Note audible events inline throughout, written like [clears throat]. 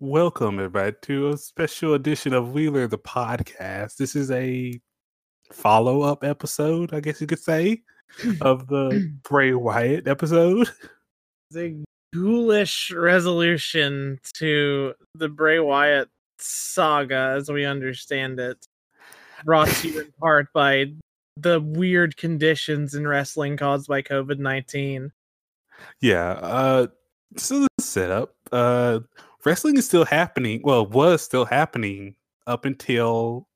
Welcome, everybody, to a special edition of Wheeler the podcast. This is a follow up episode, I guess you could say, [clears throat] of the Bray Wyatt episode. The ghoulish resolution to the Bray Wyatt saga, as we understand it, brought to you in [laughs] part by the weird conditions in wrestling caused by COVID 19. Yeah. Uh, so the setup. Uh, wrestling is still happening. Well, was still happening up until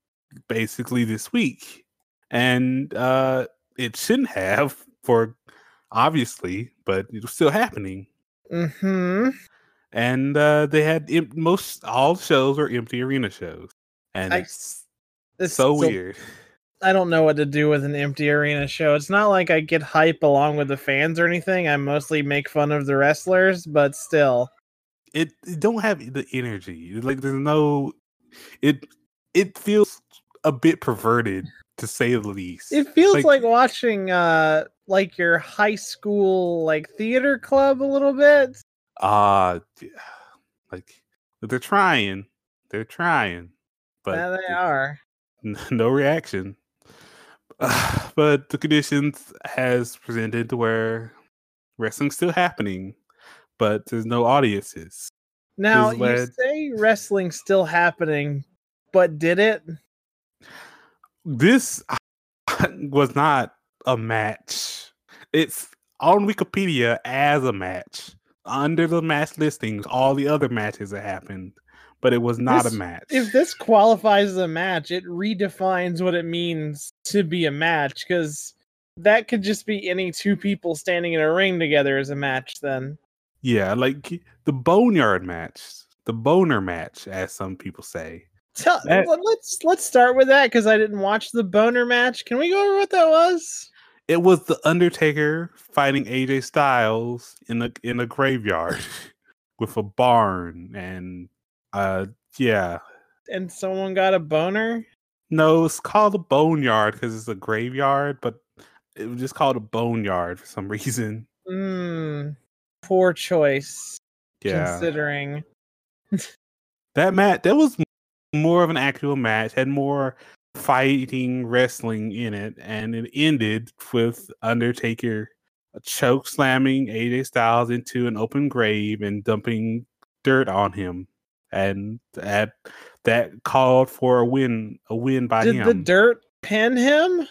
basically this week, and uh, it shouldn't have [laughs] for obviously, but it was still happening. Mm-hmm. And uh, they had im- most all shows were empty arena shows, and I- it's It's so still- weird. I don't know what to do with an empty arena show. It's not like I get hype along with the fans or anything. I mostly make fun of the wrestlers, but still. It, it don't have the energy. Like there's no. It it feels a bit perverted to say the least. It feels Like- like, watching uh like your high school like theater club a little bit. Yeah. like they're trying, they're trying, but yeah, they are. [laughs] no reaction. [sighs] but the conditions has presented to where wrestling's still happening, but there's no audiences. Now you led- say wrestling's still happening, but did it? This [laughs] was not a match. It's on Wikipedia as a match. Under the match listings, all the other matches that happened, but it was not This- a match. If this qualifies as a match, it redefines what it means to be a match because that could just be any two people standing in a ring together as a match. Then Yeah, like the boneyard match, the boner match, as some people say. Tell, That- let- let's let's start with that because I didn't watch the boner match. Can we go over what that was? It was the Undertaker fighting AJ Styles in a in a graveyard [laughs] with a barn and uh yeah. And someone got a boner. No, it's called a boneyard because it's a graveyard, but it was just called a boneyard for some [laughs] reason. Hmm. Poor choice. Yeah. Considering. [laughs] that match that was more of an actual match had more fighting wrestling in it and it ended with undertaker choke slamming aj styles into an open grave and dumping dirt on him and that that called for a win a win by Did him Did the dirt pin him?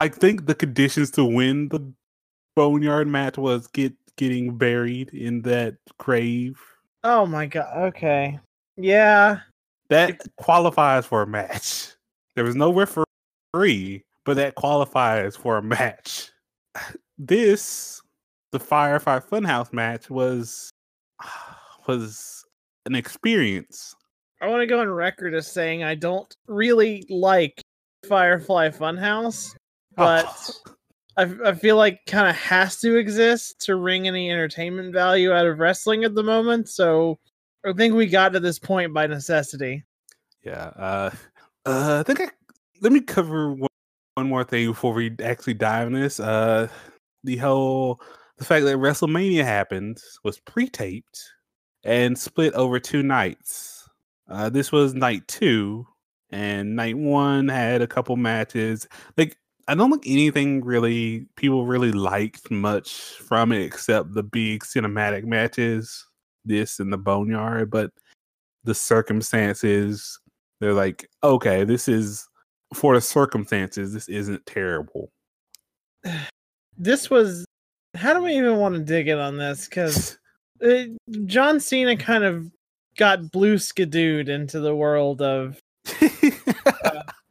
i think the conditions to win the boneyard match was get getting buried in that grave Oh my god. Okay. Yeah. That qualifies for a match. There was no referee, but that qualifies for a match. [sighs] This, the Firefly Funhouse match, was [sighs] was an experience. I want to go on record as saying I don't really like Firefly Funhouse, but [laughs] I, I feel like kind of has to exist to wring any entertainment value out of wrestling at the moment. So I think we got to this point by necessity. yeah. Uh, uh, I think I let me cover one, one more thing before we actually dive in this. Uh, the whole the fact that WrestleMania happened was pre-taped and split over two nights. Uh, this was night two, and night one had a couple matches. Like I don't think anything really people really liked much from it except the big cinematic matches, this and the Boneyard. But the circumstances, they're like, okay, this is for the circumstances. This isn't terrible. [sighs] This was. How do we even want to dig in on this? Because [laughs] John Cena kind of got blue skidooed into the world of [laughs]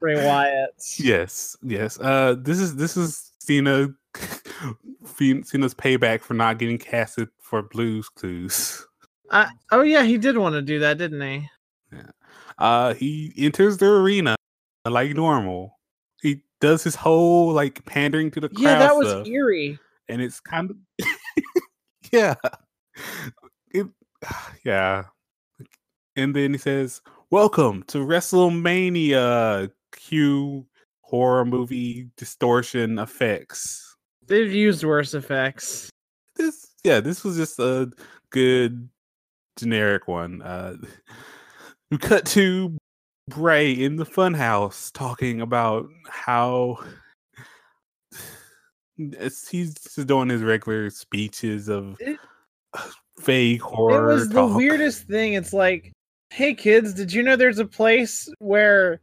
Bray Wyatt. Yes, yes. Uh, this is this is Cena, [laughs] Cena's payback for not getting casted for Blues Clues. I, oh yeah, he did want to do that, didn't he? Uh, he enters the arena like normal. He does his whole like pandering to the crowd Yeah, that was stuff, eerie. and it's kind of [laughs] yeah, it, [sighs] yeah. And then he says, "Welcome to WrestleMania." Cue horror movie distortion effects. They've used worse effects. This, yeah, this was just a good generic one. Uh, we [laughs] cut to Bray in the funhouse talking about how [sighs] he's just doing his regular speeches of It- [sighs] fake horror. It was the weirdest thing. It's like, hey kids, did you know there's a place where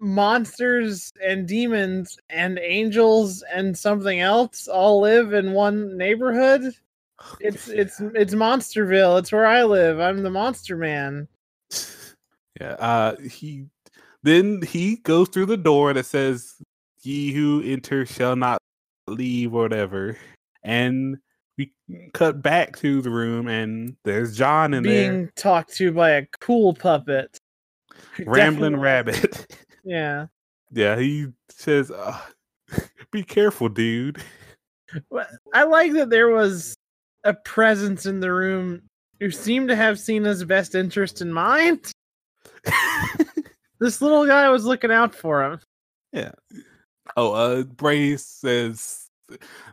monsters and demons and angels and something else all live in one neighborhood? [sighs] It's it's it's Monsterville. It's where I live. I'm the Monster Man. [sighs] yeah. Uh, he then he goes through the door that says, "Ye who enter shall not leave," or whatever, and we cut back to the room, and there's John in there. being talked to by a cool puppet. [laughs] rambling Definitely- rabbit. [laughs] Yeah. yeah, he says, uh, [laughs] "Be careful, dude." I like that there was a presence in the room who seemed to have Cena's best interest in mind. [laughs] This little guy was looking out for him. Yeah. Oh, uh, Bray says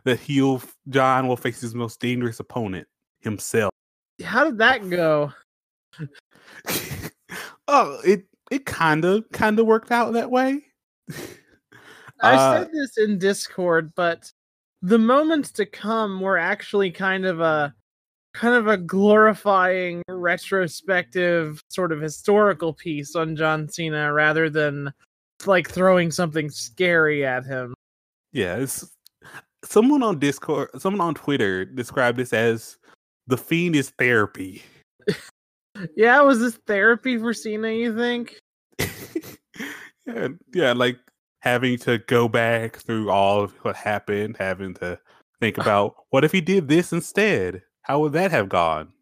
that he'll John will face his most dangerous opponent himself. How did that go? [laughs] oh, it it kind of kind of worked out that way. [laughs] I Uh, said this in Discord, but the moments to come were actually kind of a kind of a glorifying retrospective sort of historical piece on John Cena rather than like throwing something scary at him. Yeah, it's someone on Discord, someone on Twitter described this as the fiend is therapy. Yeah, was this therapy for Cena, you think? [laughs] yeah, yeah, like having to go back through all of what happened, having to think [sighs] about what if he did this instead? How would that have gone?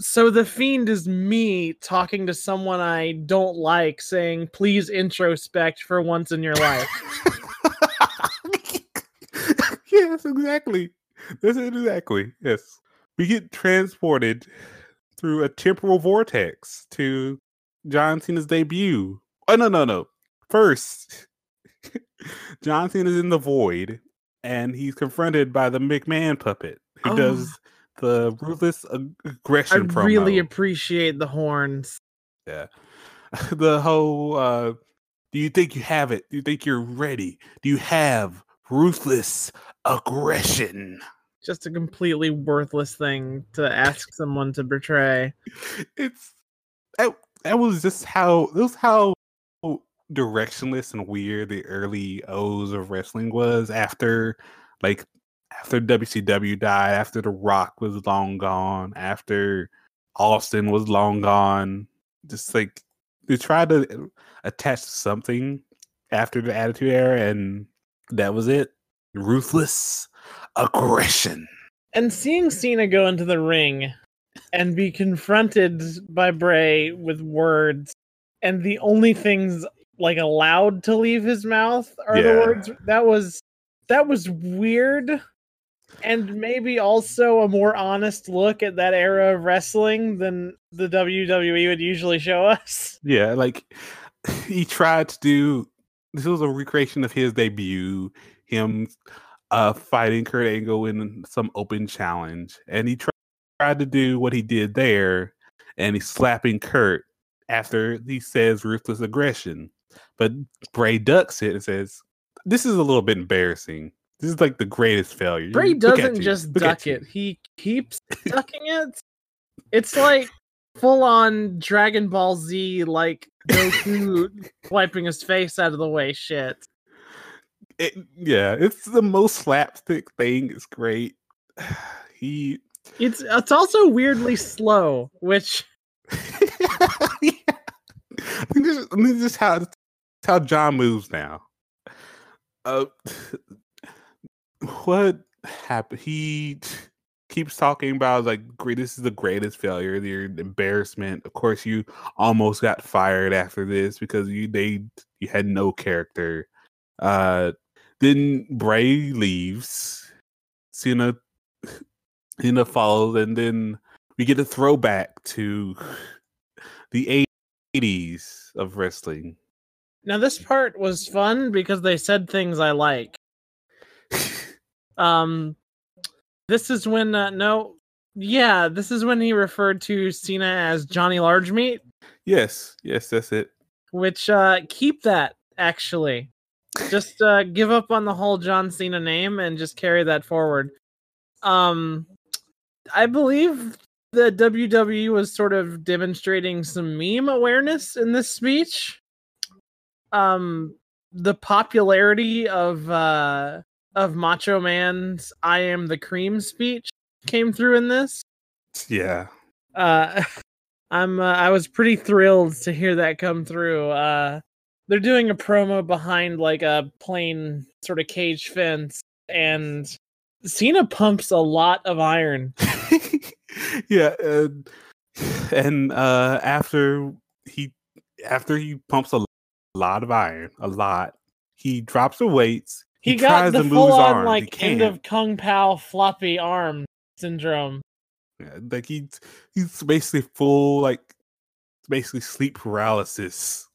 So the fiend is me talking to someone I don't like saying, please introspect for once in your life. [laughs] yes, exactly. That's it exactly. Yes. We get transported through a temporal vortex to John Cena's debut. Oh no, no, no. First, [laughs] John Cena's in the void and he's confronted by the McMahon puppet who Oh. does the ruthless ag- I aggression promo. really appreciate the horns. Yeah. [laughs] The whole uh do you think you have it? Do you think you're ready? Do you have ruthless aggression? Just a completely worthless thing to ask [laughs] someone to betray. It's that that was just how that was how directionless and weird the early O's of wrestling was after like after WCW died, after The Rock was long gone, after Austin was long gone. Just like they tried to attach something after the Attitude Era, and that was it. Ruthless aggression. And seeing Cena go into the ring and be confronted by Bray with words, and the only things like allowed to leave his mouth are the words that was that was weird and maybe also a more honest look at that era of wrestling than the WWE would usually show us. Yeah, like [laughs] he tried to do this was a recreation of his debut, him uh fighting Kurt Angle in some open challenge. And he tried, tried to do what he did there, and he's slapping Kurt after he says ruthless aggression. But Bray ducks it and says, This is a little bit embarrassing. This is like the greatest failure. Bray Look doesn't just Look duck it; he keeps [laughs] ducking it. It's like full on Dragon Ball Z, like Goku [laughs] wiping his face out of the way. Shit. It, yeah, it's the most slapstick thing. It's great. [sighs] He It's it's also weirdly slow, which I think this, is- I think this is how how John moves now. Uh, what happened? He keeps talking about like great. This is the greatest failure. Your embarrassment. Of course, you almost got fired after this because you they you had no character. Uh, then Bray leaves. Cena Cena follows, and then we get a throwback to the 80s of wrestling. now this part was fun because they said things I like. [laughs] Um, this is when uh, no, Yeah, this is when he referred to Cena as Johnny Largemeat, Yes, yes, that's it. which uh keep that actually. Just uh give up on the whole John Cena name and just carry that forward. Um I believe the WWE was sort of demonstrating some meme awareness in this speech. Um the popularity of uh of Macho Man's I am the cream speech came through in this. Yeah. uh [laughs] i'm uh, i was pretty thrilled to hear that come through uh they're doing a promo behind like a plain sort of cage fence and cena pumps a lot of iron. [laughs] Yeah, uh, and uh, after he after he pumps a lot of iron, a lot, he drops the weights. he, got the full on like end of kung pao floppy arm syndrome. Yeah, like he's he's basically full like basically sleep paralysis,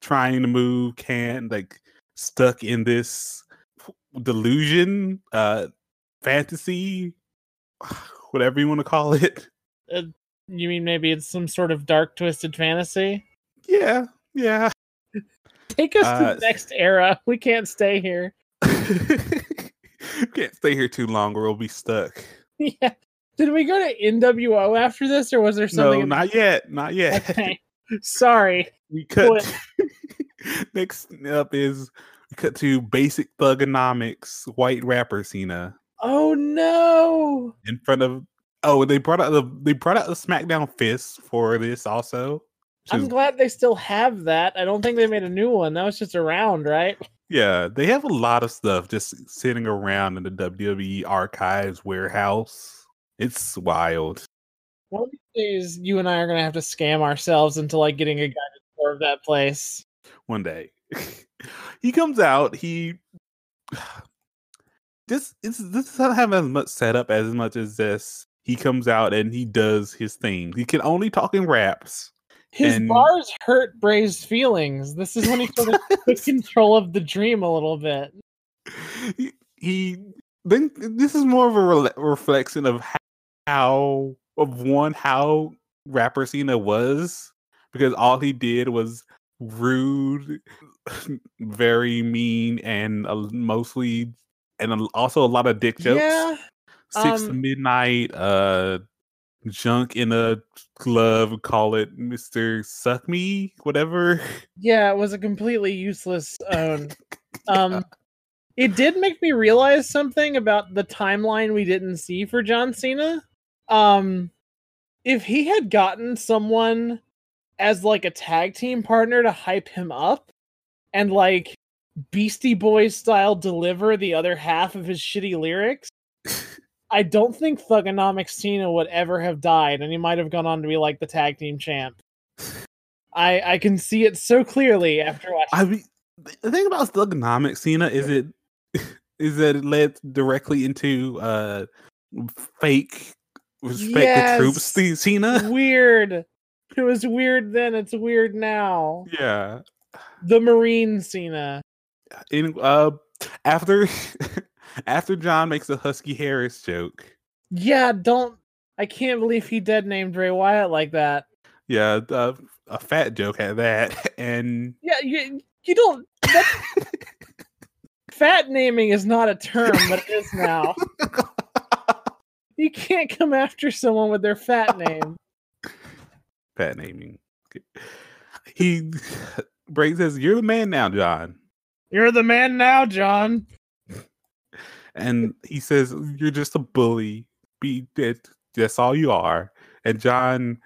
trying to move, can't like stuck in this delusion, uh, fantasy, [sighs] whatever you want to call it. uh, you mean maybe it's some sort of dark twisted fantasy Yeah, yeah. take us to Uh, the next era [laughs] we can't stay here [laughs] Can't stay here too long or we'll be stuck. [laughs] yeah did we go to nwo after this or was there something No, not yet, not yet. okay sorry We cut. [laughs] Next up is we cut to basic thuganomics, white rapper Cena Oh no! in front of. Oh, they brought out the they brought out the SmackDown fist for this also. I'm glad they still have that. I don't think they made a new one. That was just around, right? yeah, they have a lot of stuff just sitting around in the WWE archives warehouse. It's wild. One of these days, you and I are gonna have to scam ourselves into like getting a guided tour of that place. one day. [laughs] he comes out, he this it's this doesn't have as much setup as much as this. He comes out and he does his thing. He can only talk in raps. His And- bars hurt Bray's feelings. This is when he sort of [laughs] took control of the dream a little bit. he, he then this is more of a rela- reflection of ho- how of one how rapper Cena was because all he did was rude, [laughs] very mean, and uh, mostly and a- also a lot of dick jokes. Yeah. Six to um, midnight, uh, junk in a glove, call it Mister Suck Me, whatever. Yeah, it was a completely useless [laughs] own. Um it did make me realize something about the timeline we didn't see for John Cena. Um if he had gotten someone as like a tag team partner to hype him up and like Beastie Boys style deliver the other half of his shitty lyrics, [laughs] I don't think Thuganomics Cena would ever have died and he might have gone on to be like the tag team champ. [sighs] I I can see it so clearly after watching I mean, the thing about Thuganomics Cena is it [laughs] is that it led directly into uh fake respect the troops Yes. C- Cena. [laughs] weird. It was weird then, it's weird now. Yeah. The Marine Cena. In uh after [laughs] after John makes a Husky Harris joke. Yeah, don't I can't believe he dead named Bray Wyatt like that. Yeah, uh, a fat joke at that. [laughs] And Yeah, you you don't fat naming is not a term, but it is now. You can't come after someone with their fat [laughs] name. fat naming. He Bray says, You're the man now, John. You're the man now, John. and he says you're just a bully be that that's all you are and john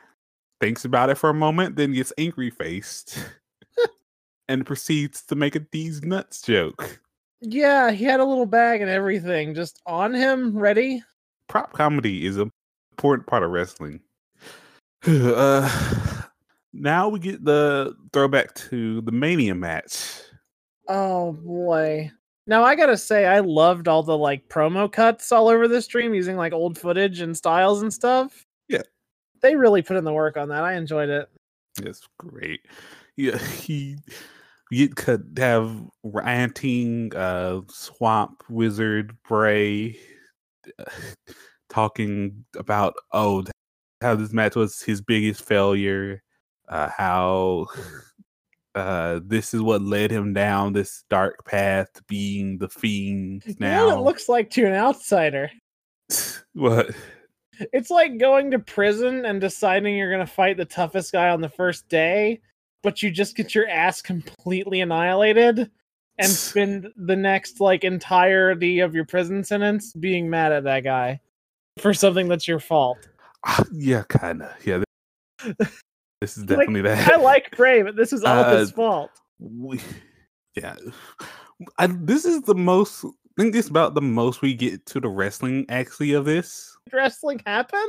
thinks about it for a moment then gets angry faced [laughs] and proceeds to make a these nuts joke Yeah, he had a little bag and everything just on him, ready. Prop comedy is an important part of wrestling [sighs] uh now we get the throwback to the mania match Oh boy. Now I gotta say, I loved all the like promo cuts all over the stream using like old footage and styles and stuff. Yeah. They really put in the work on that. I enjoyed it. It's great. Yeah, [laughs] he you could have ranting uh swamp wizard Bray [laughs] talking about oh how this match was his biggest failure, uh, how [laughs] uh, this is what led him down this dark path to being the fiend You now. know it looks like to an outsider? [laughs] what? It's like going to prison and deciding you're going to fight the toughest guy on the first day, but you just get your ass completely annihilated and spend the next like entirety of your prison sentence being mad at that guy for something that's your fault. Ah, yeah, kind of. Yeah, th- [laughs] this is Like, definitely that. I [laughs] like Bray, but this is all Uh, his fault. we, yeah, I, this is the most. I think this is about the most we get to the wrestling actually of this. Wrestling happen?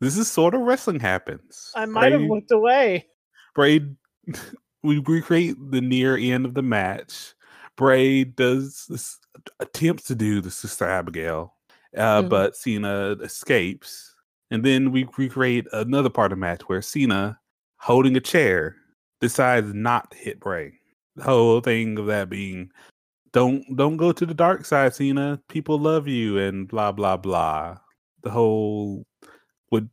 This is sort of wrestling happens. I might have looked away. Bray, [laughs] we recreate the near end of the match. Bray does this, attempts to do the Sister Abigail, uh, Mhm. but Cena escapes. And then we recreate another part of the match where Cena, holding a chair, decides not to hit Bray. The whole thing of that being, don't don't go to the dark side, Cena. People love you, and blah blah blah. The whole would,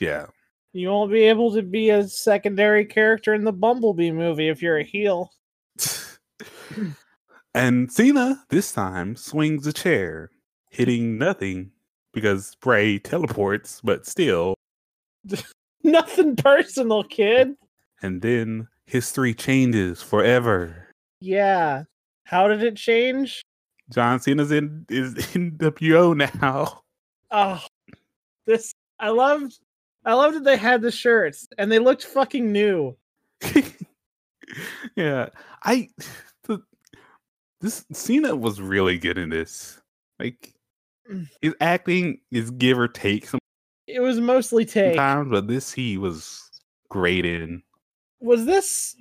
yeah. You won't be able to be a secondary character in the Bumblebee movie if you're a heel. [laughs] and Cena this time swings a chair, hitting nothing because Bray teleports, but still. [laughs] Nothing personal, kid. And then history changes forever. Yeah. How did it change? John Cena's in is [laughs] nWo now. Oh, this I loved. I loved that they had the shirts and they looked fucking new. [laughs] yeah, I this Cena was really good in this. Like Mm. his acting is give or take some. It was mostly take. times, but this he was great in. Was this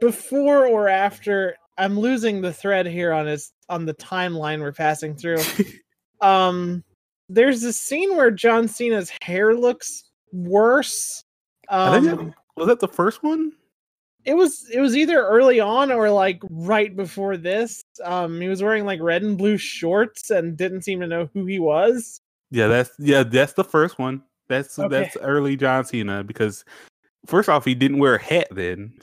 before or after? I'm losing the thread here on his on the timeline we're passing through. [laughs] um, there's this scene where John Cena's hair looks worse. Um, that- was that the first one? It was it was either early on or like right before this. Um, he was wearing like red and blue shorts and didn't seem to know who he was. Yeah, that's yeah, that's the first one. That's Okay. that's early John Cena because first off, he didn't wear a hat then,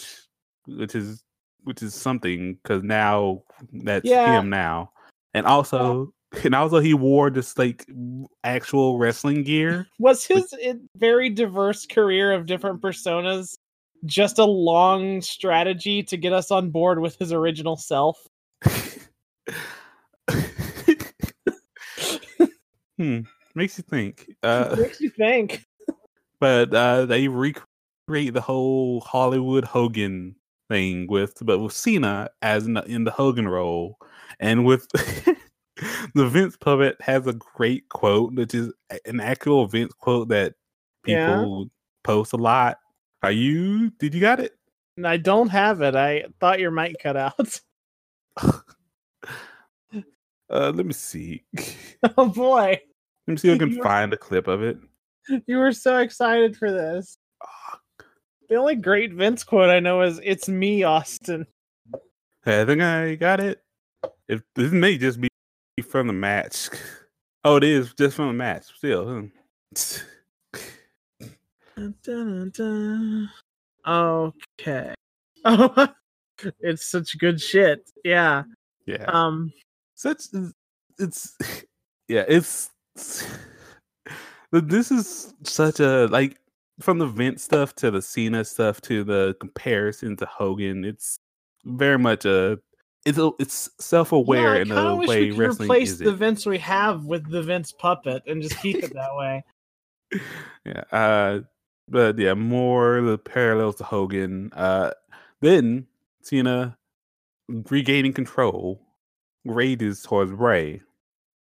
which is which is something because now that's Yeah. him now, and also and also he wore just like actual wrestling gear. Was his very diverse career of different personas just a long strategy to get us on board with his original self? hmm, makes you think. [laughs] Uh, Makes you think. but uh, they recreate the whole Hollywood Hogan thing with, but with Cena as in the, in the Hogan role, and with [laughs] the Vince puppet has a great quote, which is an actual Vince quote that Yeah. people post a lot. Are you? Did you got it? I don't have it. I thought your mic cut out. [laughs] Uh, let me see. [laughs] oh boy. Let me see if I can were- find a clip of it. You were so excited for this. The only great Vince quote I know is "It's me, Austin." I think I got it. If this may just be from the match. [laughs] Oh, it is just from the match. Still. Dun, dun, dun. Okay. Oh, [laughs] it's such good shit. Yeah. yeah. Um. Such it's [laughs] yeah. It's but this is such a like from the Vince stuff to the Cena stuff to the comparison to Hogan. It's very much a it's a, it's self aware yeah, in a wish way we could replace the. Vince we have with the Vince puppet and just keep it that [laughs] way. yeah uh but yeah more the parallels to hogan uh then cena regaining control rages towards Bray,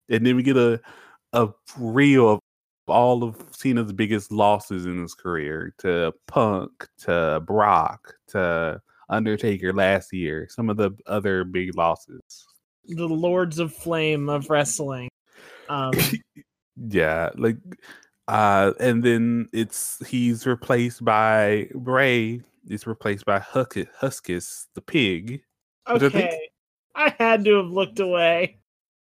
and then we get a a reel of all of cena's biggest losses in his career to punk to brock to undertaker last year some of the other big losses The Lords of Flame of wrestling. Um. [laughs] yeah like uh and then it's he's replaced by bray is replaced by Huck- huskus the pig Which I think- Okay. I had to have looked away.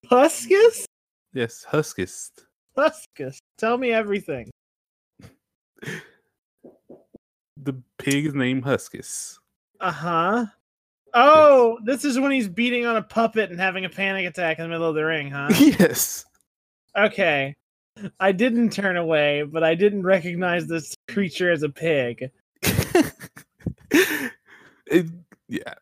Huskus? yes huskus Huskus. Tell me everything. The pig is named Huskus. Uh huh. Oh, this is when he's beating on a puppet and having a panic attack in the middle of the ring, huh? [laughs] yes. Okay. I didn't turn away, but I didn't recognize this creature as a pig. [laughs] it, yeah.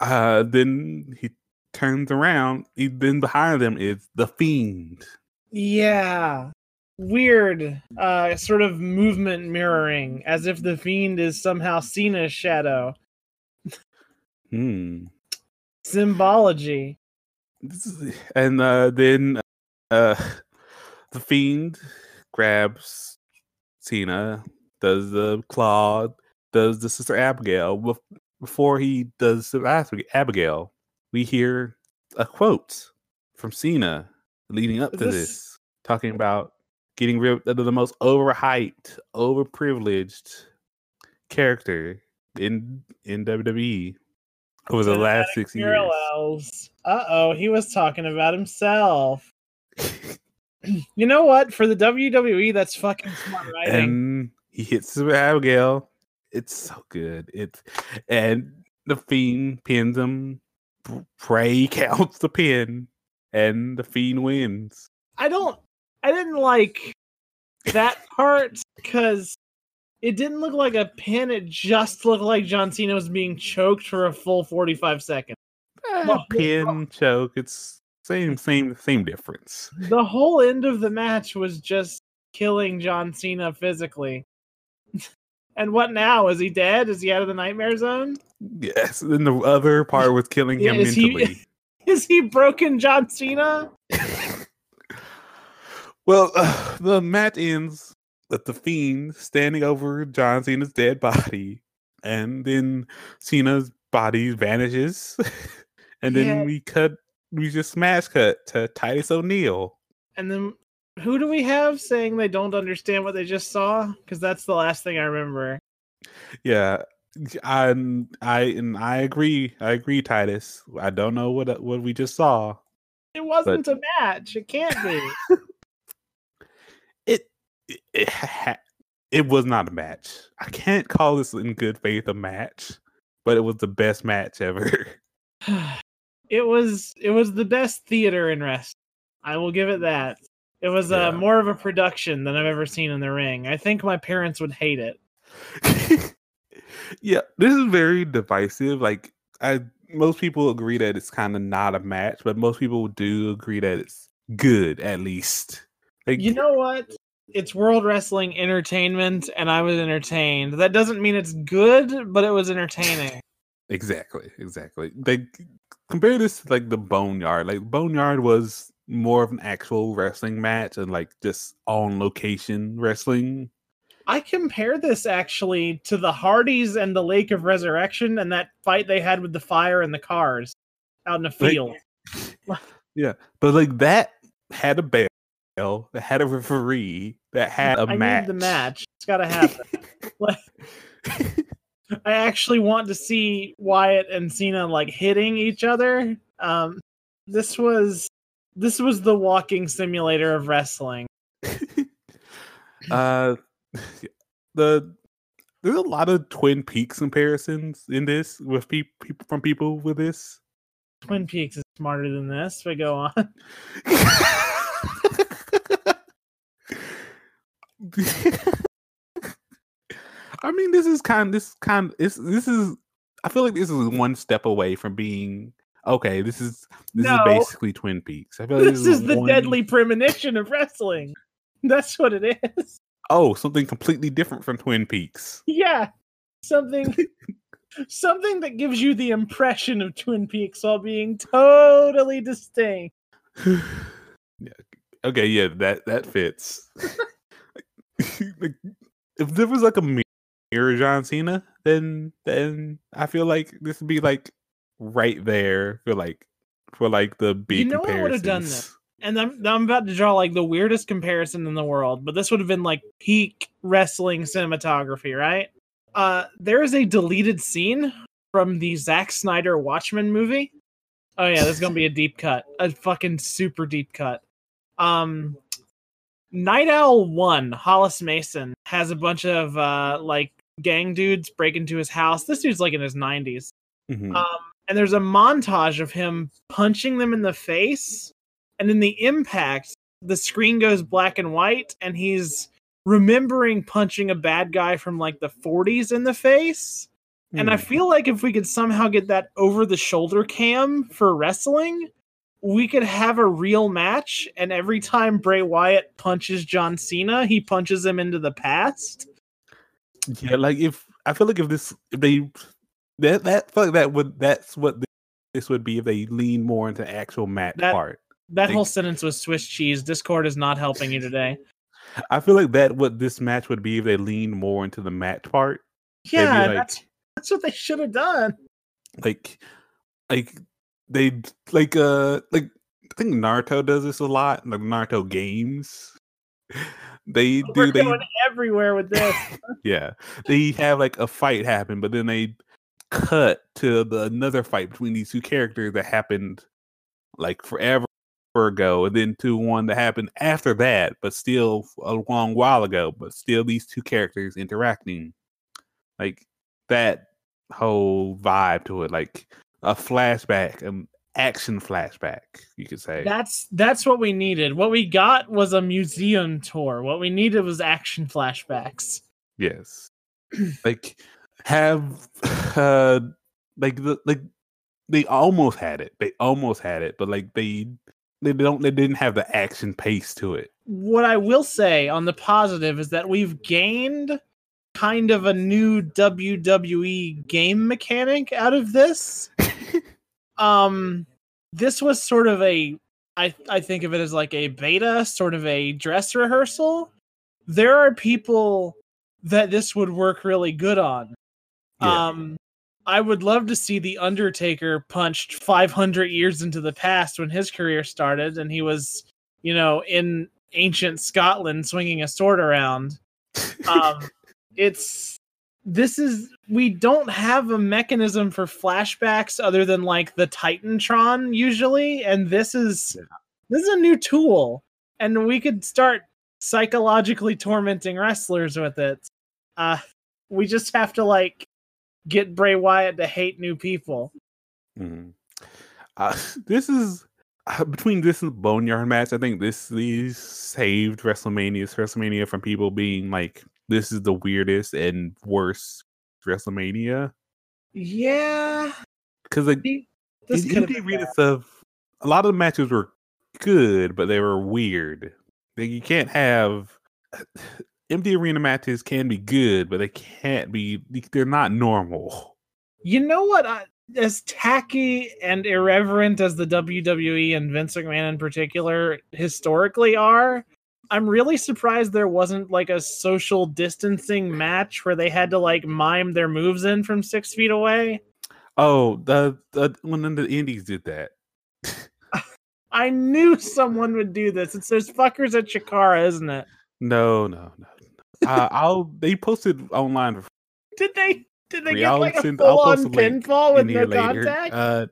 Uh, then he turns around. He, then behind them is the fiend. Yeah. Weird, uh, sort of movement mirroring, as if the fiend is somehow Cena's shadow. Hmm. Symbology. This is- And uh, then uh, the fiend grabs Cena, does the claw, does the sister Abigail. Before he does the Ab- Abigail, we hear a quote from Cena leading up to this- this, talking about getting rid of the most overhyped, overprivileged character in in WWE over the last six years. Uh oh, he was talking about himself. [clears throat] You know what? For the WWE, that's fucking smart writing. and he hits Abigail. It's so good. It's and the fiend pins him. Bray [laughs] counts the pin, and the fiend wins. I don't. I didn't like that part because it didn't look like a pin. It just looked like John Cena was being choked for a full forty-five seconds. Eh, well, pin choke. It's same same same difference. The whole end of the match was just killing John Cena physically. [laughs] and what now? Is he dead? Is he out of the nightmare zone? Yes. Then the other part was killing him is he- mentally. [laughs] Is he broken John Cena? [laughs] well, uh, the match ends with the fiend standing over John Cena's dead body, and then Cena's body vanishes, and then Yeah. we cut. We just smash cut to Titus O'Neil. And then who do we have saying they don't understand what they just saw? Because that's the last thing I remember. Yeah, I I and I agree. I agree, Titus. I don't know what what we just saw. It wasn't a match. It can't be. [laughs] It it it, ha- it was not a match. I can't call this in good faith a match, but it was the best match ever. [sighs] [laughs] it was it was the best theater in wrestling. I will give it that. It was Yeah. uh, more of a production than I've ever seen in the ring. I think my parents would hate it. [laughs] yeah, this is very divisive. Like I most people agree that it's kind of not a match, but most people do agree that it's good at least. Like You know what? It's World Wrestling Entertainment, and I was entertained. That doesn't mean it's good, but it was entertaining. Exactly, exactly. Like compare this to like the Boneyard. Like Boneyard was more of an actual wrestling match and like just on location wrestling. I compare this actually to the Hardys and the Lake of Resurrection and that fight they had with the fire and the cars out in Like- field. [laughs] Yeah, but like that had a bell, that had a referee, that had a I match. need the match. It's got to [laughs] happen. like, [laughs] I actually want to see Wyatt and Cena like hitting each other. Um, this was this was the walking simulator of wrestling. [laughs] uh, the there's a lot of Twin Peaks comparisons in this with pe- people from people with this. Twin Peaks is smarter than this. But go on. [laughs] [laughs] I mean, this is kind. This kind. This this is. I feel like this is one step away from being okay. This is this No. is basically Twin Peaks. I feel like This is the one- deadly premonition of wrestling. [laughs] That's what it is. Oh, something completely different from Twin Peaks. Yeah. Something [laughs] something that gives you the impression of Twin Peaks while being totally distinct. [sighs] yeah. Okay. Yeah. That that fits. [laughs] If there was like a mirror John Cena, then then I feel like this would be like right there for like for like the big You know what would've done comparisons. And I'm, I'm about to draw like the weirdest comparison in the world, but this would have been like peak wrestling cinematography, right? Uh there is a deleted scene from the Zack Snyder Watchmen movie. Oh yeah, there's gonna be a deep [laughs] cut. A fucking super deep cut. Um Night Owl One, Hollis Mason has a bunch of uh like gang dudes break into his house. This dude's like in his 90s. Mhm. Um, and there's a montage of him punching them in the face, and in the impact, the screen goes black and white, and he's remembering punching a bad guy from like the 40s in the face. And I Hmm. feel like if we could somehow get that over the shoulder cam for wrestling, we could have a real match. And every time Bray Wyatt punches John Cena, he punches him into the past. Yeah, like if I feel like if this if they that that feel like that would that's what this would be if they lean more into actual match That- part. That Like- whole sentence was Swiss cheese. Discord is not helping you today. I feel like that what this match would be if they leaned more into the match part. Yeah, like- that's that's what they should have done. Like like they like uh like I think Naruto does this a lot, like Naruto games. They We're do they going everywhere with this. [laughs] yeah. They have like a fight happen, but then they cut to the another fight between these two characters that happened like forever ago, and then to one that happened after that, but still a long while ago, but still these two characters interacting. Like that whole vibe to it, like a flashback, an action flashback, you could say. That's that's what we needed. What we got was a museum tour. What we needed was action flashbacks. Yes. [clears throat] like have [sighs] uh like the like they almost had it. They almost had it, but like they they don't they didn't have the action pace to it. What I will say on the positive is that we've gained kind of a new WWE game mechanic out of this. Um this was sort of a I I think of it as like a beta, sort of a dress rehearsal. There are people that this would work really good on. Yeah. Um I would love to see the Undertaker punched 500 years into the past when his career started and he was, you know, in ancient Scotland swinging a sword around. [laughs] Um it's this is we don't have a mechanism for flashbacks other than like the Titantron usually and this is Yeah. this is a new tool and we could start psychologically tormenting wrestlers with it. Uh we just have to like get Bray Wyatt to hate new people. Mm-hmm. Uh, [laughs] this is uh, between this and the Boneyard match. I think this these saved WrestleMania's WrestleMania from people being like, "This is the weirdest and worst WrestleMania." Yeah. Because like the- This in could have indie arena stuff, a lot of the matches were good, but they were weird. Like you can't have [sighs] empty arena matches can be good, but they can't be. They're not normal. You know what? I, as tacky and irreverent as the WWE and Vince McMahon in particular historically are, I'm really surprised there wasn't like a social distancing match where they had to like mime their moves in from six feet away. Oh, the the one of the indies did that. [laughs] I knew someone would do this. It's those fuckers at Chikara, isn't it? No, no, no. no. uh, I'll. They posted online. For Did they? Did they get like a send- full on post a link pinfall with no contact? Uh,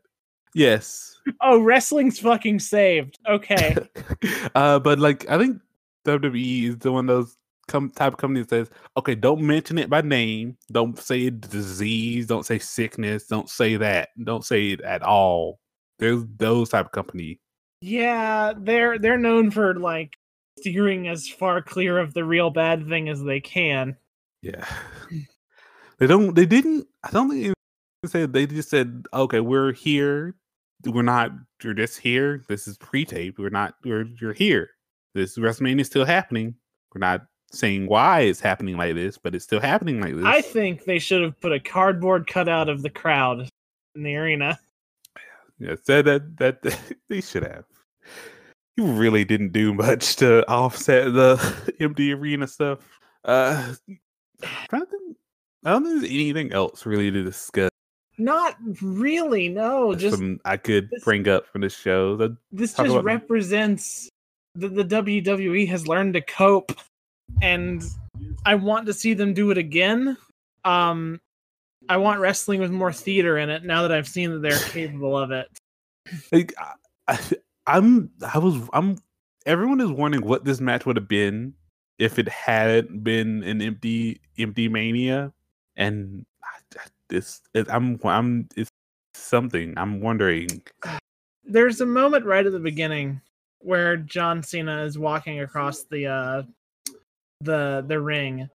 yes. oh, wrestling's fucking saved. Okay. [laughs] uh, but like I think WWE is the one of those come type of company that says, okay, don't mention it by name, don't say disease, don't say sickness, don't say that, don't say it at all. There's those type of company. Yeah, they're they're known for like steering as far clear of the real bad thing as they can. Yeah. they don't they didn't I don't think they said they just said, okay, we're here. We're not you're just here. This is pre-tape. We're not we're you're here. This WrestleMania is still happening. We're not saying why it's happening like this, but it's still happening like this. I think they should have put a cardboard cutout of the crowd in the arena. Yeah, said that that [laughs] they should have. You really didn't do much to offset the [laughs] empty arena stuff. Uh, I'm trying to think, I don't think there's anything else really to discuss. Not really, no. Just I could this- bring up from the show. The, this just represents that the WWE has learned to cope, and I want to see them do it again. Um, I want wrestling with more theater in it now that I've seen that they're [laughs] capable of it. like, I, I, I'm I was I'm everyone is wondering what this match would have been if it hadn't been an empty empty mania, and this I'm I'm it's something I'm wondering. There's a moment right at the beginning where John Cena is walking across the uh the the ring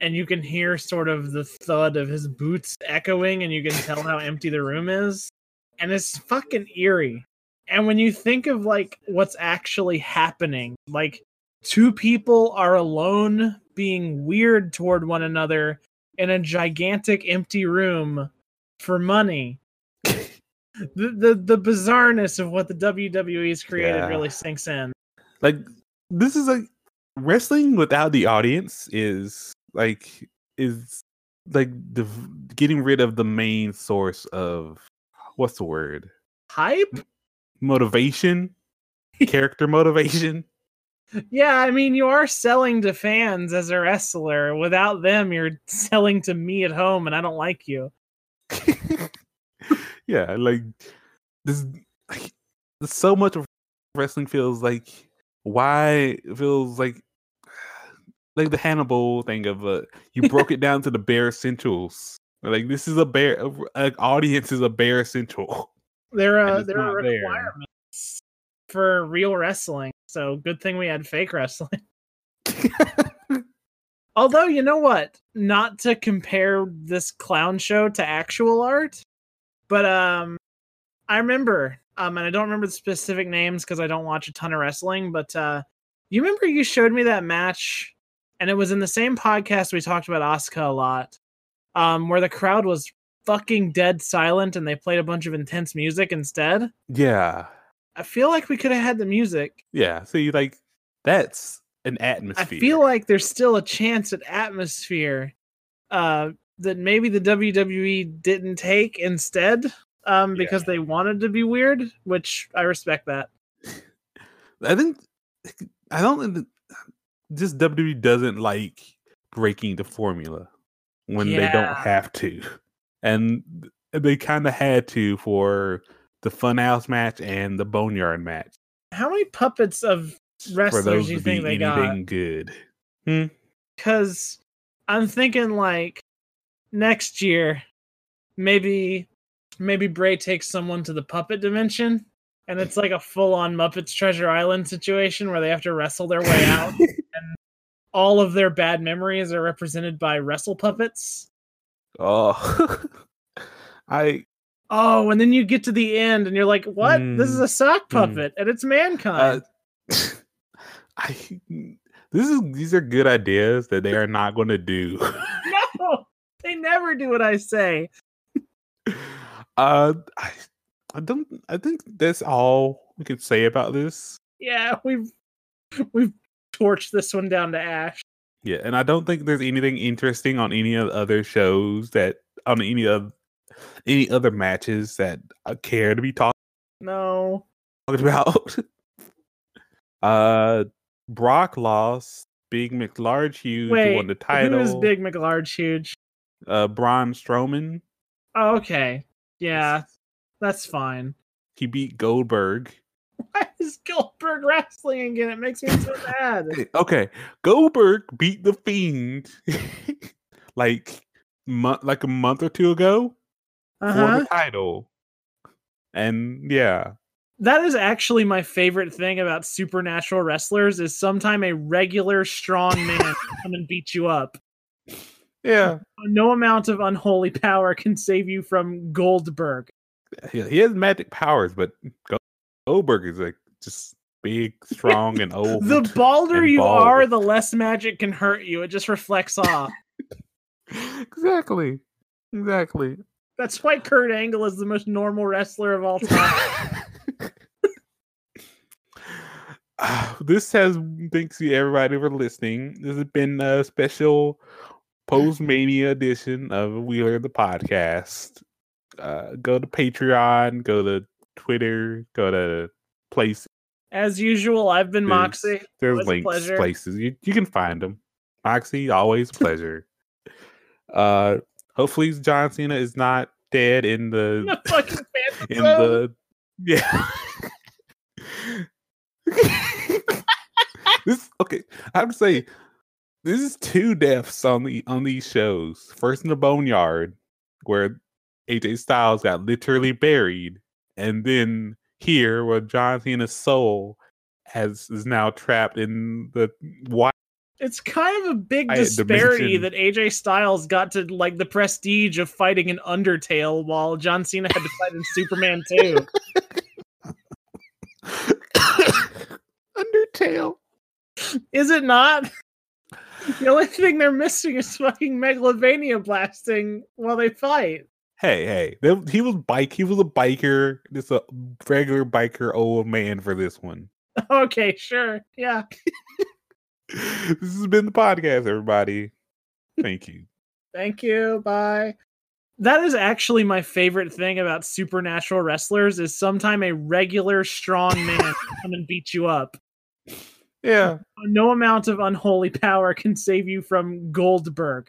and you can hear sort of the thud of his boots echoing and you can tell how empty the room is and it's fucking eerie. And when you think of like what's actually happening like two people are alone being weird toward one another in a gigantic empty room for money the, the the bizarreness of what the WWE's created Yeah. really sinks in like this is like wrestling without the audience is like is like the getting rid of the main source of what's the word hype motivation [laughs] character motivation Yeah, I mean, you are selling to fans as a wrestler. Without them, you're [laughs] selling to me at home, and I don't like you. [laughs] yeah like this like [sighs] so much of wrestling feels like why it feels like [sighs] like the hannibal thing of uh you [laughs] broke it down to the bare essentials like this is a bare like audience is a bare essential [laughs] There are there are not there. requirements for real wrestling. So good thing we had fake wrestling. [laughs] Although you know what, not to compare this clown show to actual art, but um, I remember um, and I don't remember the specific names because I don't watch a ton of wrestling. But uh, you remember you showed me that match, and it was in the same podcast we talked about Asuka a lot, um, where the crowd was fucking dead silent and they played a bunch of intense music instead. yeah I feel like we could have had the music. yeah see like that's an atmosphere. I feel like there's still a chance at atmosphere uh, that maybe the WWE didn't take instead um, because they wanted to be weird, which I respect that. [laughs] I think I don't think just WWE doesn't like breaking the formula when they don't have to, and they kind of had to for the Funhouse match and the Boneyard match How many puppets of wrestlers do you think they got? good. Because I'm thinking like next year, maybe maybe Bray takes someone to the puppet dimension. And it's like a full-on Muppets Treasure Island situation where they have to wrestle their way out. [laughs] and all of their bad memories are represented by wrestle puppets. Oh, [laughs] I Oh, and then you get to the end and you're like, what? This is Mm, a sock mm. puppet and it's mankind. uh, [laughs] I this is these are good ideas that they are not going to do. no, they never do what I say. [laughs] Uh, I, I don't. I think that's all we can say about this. Yeah, we've we've torched this one down to ash. Yeah, and I don't think there's anything interesting on any of the other shows that on any of any other matches that I care to be talk, No. talking about. [laughs] uh, Brock lost. Big McLarge Huge Wait, won the who title. is Big McLarge huge? Uh, Braun Strowman. Oh, okay. Yeah, that's fine. He beat Goldberg. [laughs] Why is Goldberg wrestling again? It makes me so mad. Okay, Goldberg beat the Fiend [laughs] like mo- like a month or two ago for Uh-huh. the title, and yeah, That is actually my favorite thing about supernatural wrestlers is sometime a regular strong man [laughs] come and beat you up. yeah, No amount of unholy power can save you from Goldberg. he, has magic powers, but Goldberg is like just big, strong, and [laughs] old. The balder you bald. are, the less magic can hurt you. It just reflects off. [laughs] exactly, exactly. That's why Kurt Angle is the most normal wrestler of all time. Ah, [laughs] [sighs] this has thanks to everybody for listening. This has been a special post mania edition of Wheeler the Podcast. Uh, go to Patreon, go to Twitter, go to places. As usual, I've been Moxie. There's a links, places you, you can find them. Moxie, always a pleasure. uh, hopefully John Cena is not dead in the [laughs] The fucking [laughs] in the [laughs] yeah. this okay. I have to say, this is two deaths on the on these shows. First in the boneyard, where AJ Styles got literally buried, and then here where John Cena's soul has is now trapped in the why It's kind of a big disparity dimension. that AJ Styles got to like the prestige of fighting an Undertale while John Cena had to fight in Superman [laughs] 2. Undertale. Is it not? [laughs] The only thing they're missing is fucking Megalovania blasting while they fight. Hey, hey, they- he was bike. He was a biker, just a regular biker old man for this one. [laughs] Okay, sure. Yeah. [laughs] this has been the podcast, everybody. Thank you. Thank you. Bye. That is actually my favorite thing about supernatural wrestlers is sometime a regular strong man come and beat you up. Yeah, No amount of unholy power can save you from Goldberg.